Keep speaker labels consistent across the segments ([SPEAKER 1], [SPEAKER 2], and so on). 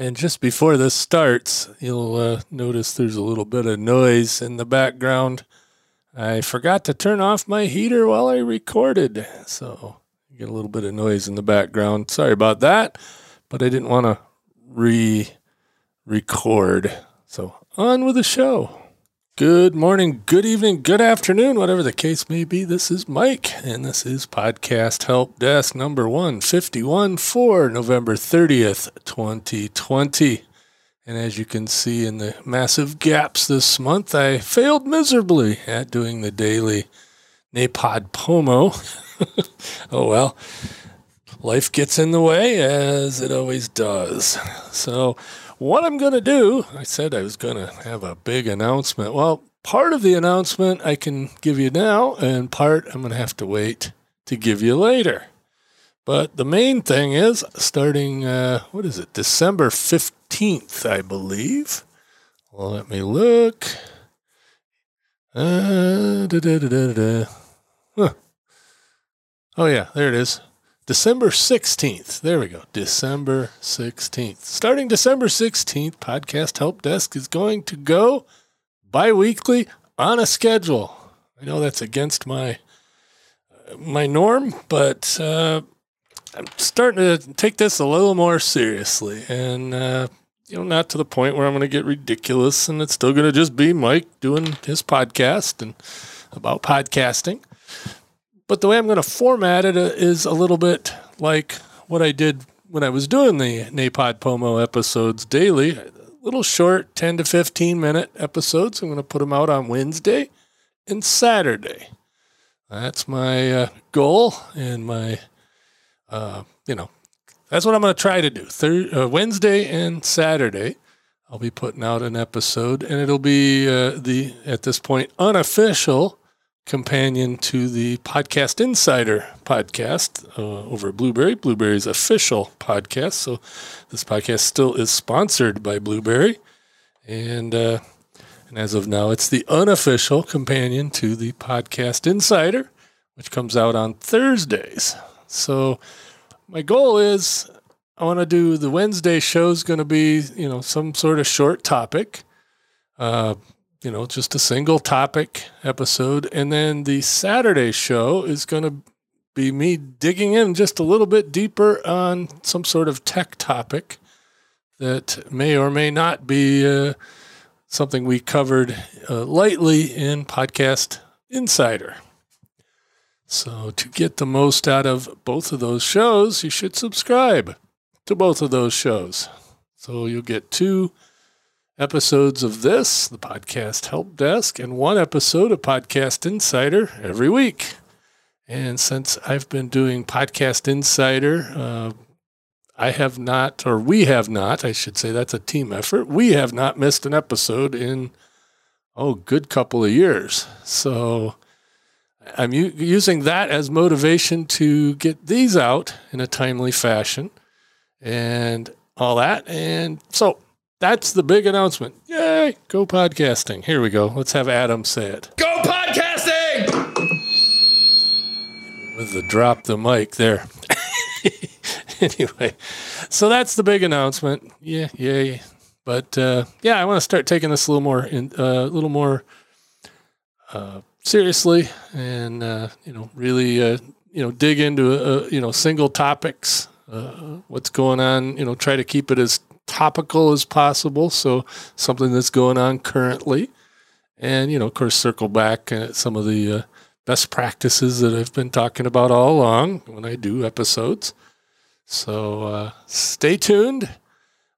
[SPEAKER 1] And just before this starts, you'll uh, notice there's a little bit of noise in the background. I forgot to turn off my heater while I recorded, so you get a little bit of noise in the background. Sorry about that, but I didn't want to re record. So on with the show. Good morning, good evening, good afternoon, whatever the case may be. This is Mike, and this is Podcast Help Desk number 151 for November 30th, 2020. And as you can see in the massive gaps this month, I failed miserably at doing the daily NaPodPoMo. oh well, life gets in the way as it always does. So, what I'm going to do, I said I was going to have a big announcement. Well, part of the announcement I can give you now, and part I'm going to have to wait to give you later. But the main thing is starting, uh, what is it, December 15th, I believe. Well, let me look. Uh, huh. Oh, yeah, there it is. December 16th. There we go. December 16th. Starting December 16th, Podcast Help Desk is going to go bi weekly on a schedule. I know that's against my my norm, but uh, I'm starting to take this a little more seriously, and uh, you know, not to the point where I'm going to get ridiculous, and it's still going to just be Mike doing his podcast and about podcasting. But the way I'm going to format it uh, a little bit like what I did when I was doing the NaPodPoMo episodes daily. Little short, 10 to 15 minute episodes. I'm going to put them out on Wednesday and Saturday. That's my uh, goal and my, uh, you know, that's what I'm going to try to do. Thir- uh, Wednesday and Saturday, I'll be putting out an episode, and it'll be uh, the, at this point, unofficial companion to the Podcast Insider podcast uh, over Blubrry, Blubrry's official podcast. So this podcast still is sponsored by Blubrry. and uh, and as of now, it's the unofficial companion to the Podcast Insider, which comes out on Thursdays. So my goal is I want to do the Wednesday show is going to be you know some sort of short topic. Uh, you know, just a single topic episode. And then the Saturday show is going to be me digging in just a little bit deeper on some sort of tech topic that may or may not be uh, something we covered uh, lightly in Podcast Insider. So, to get the most out of both of those shows, you should subscribe to both of those shows. So, you'll get two episodes of this, the Podcast Help Desk, and one episode of Podcast Insider every week. And since I've been doing Podcast Insider, uh, I have not, or we have not, I should say that's a team effort. We have not missed an episode in, oh, good couple of years. So I'm u- using that as motivation to get these out in a timely fashion and all that. And so that's the big announcement. Yay, go podcasting. Here we go. Let's have Adam say it.
[SPEAKER 2] Go podcasting!
[SPEAKER 1] With the drop the mic there. anyway, so that's the big announcement. Yeah, yay. But uh, yeah, I want to start taking this a little more, in, uh, a little more uh, seriously, and uh, you know, really, uh, you know, dig into uh, you know single topics, what's going on. You know, try to keep it as topical as possible. So something that's going on currently, and you know, of course, circle back at some of the best practices that I've been talking about all along when I do episodes. So uh, stay tuned.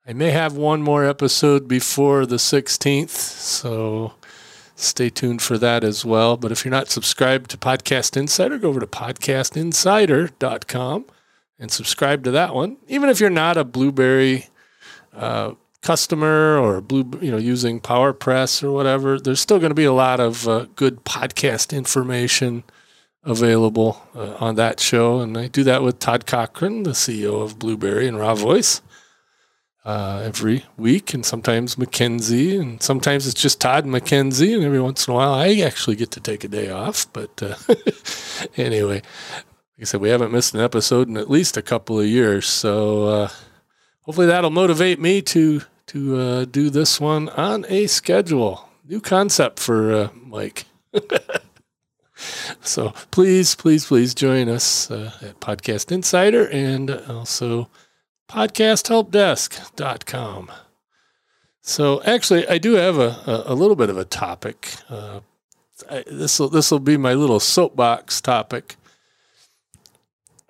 [SPEAKER 1] I may have one more episode before the 16th, so stay tuned for that as well. But if you're not subscribed to Podcast Insider, go over to podcastinsider.com and subscribe to that one. Even if you're not a Blubrry uh, customer or blue, you know, using PowerPress or whatever, there's still going to be a lot of uh, good podcast information available uh, on that show. And I do that with Todd Cochran, the CEO of Blubrry and RawVoice, uh, every week. And sometimes Mackenzie, and sometimes it's just Todd and Mackenzie. And every once in a while, I actually get to take a day off. But uh, anyway, like I said, we haven't missed an episode in at least a couple of years. So uh, hopefully that'll motivate me to to uh, do this one on a schedule. New concept for uh, Mike. so please, please, please join us uh, at Podcast Insider and also podcasthelpdesk.com. So actually, I do have a, a, little bit of a topic. Uh, this will this will be my little soapbox topic.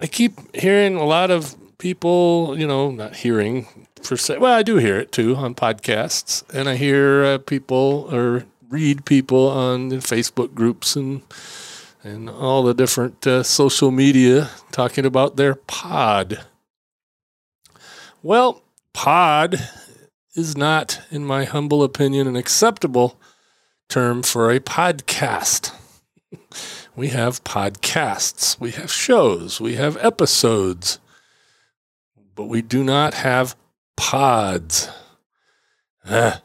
[SPEAKER 1] I keep hearing a lot of people, you know, not hearing per se. Well, I do hear it too on podcasts, and I hear uh, people or read people on Facebook groups and and all the different uh, social media talking about their pod. Well, pod is not, in my humble opinion, an acceptable term for a podcast. we have podcasts, we have shows, we have episodes, but we do not have pods. Ah.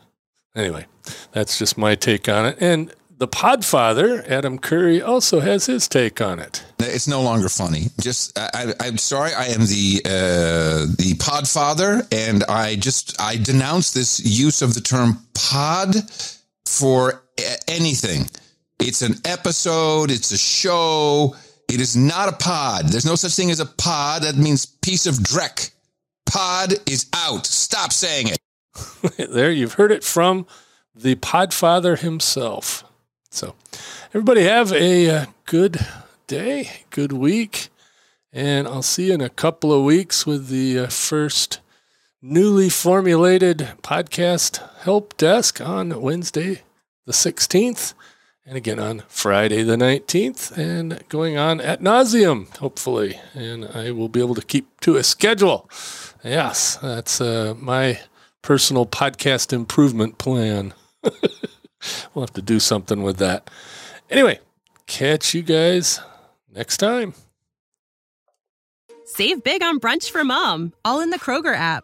[SPEAKER 1] Anyway, that's just my take on it. And the Podfather, Adam Curry, also has his take on it.
[SPEAKER 2] It's no longer funny. Just, I, am sorry. I am the uh, the Podfather, and I just I denounce this use of the term pod for anything. It's an episode. It's a show. It is not a pod. There's no such thing as a pod. That means piece of dreck. Pod is out. Stop saying
[SPEAKER 1] it. there, you've heard it from the Podfather himself. So, everybody have a uh, good day, good week, and I'll see you in a couple of weeks with the uh, first newly formulated podcast help desk on Wednesday, the 16th, and again on Friday, the 19th, and going on at nauseum, hopefully. And I will be able to keep to a schedule. Yes, that's uh, my personal podcast improvement plan. we'll have to do something with that. Anyway, catch you guys next time.
[SPEAKER 3] Save big on brunch for mom, all in the Kroger app.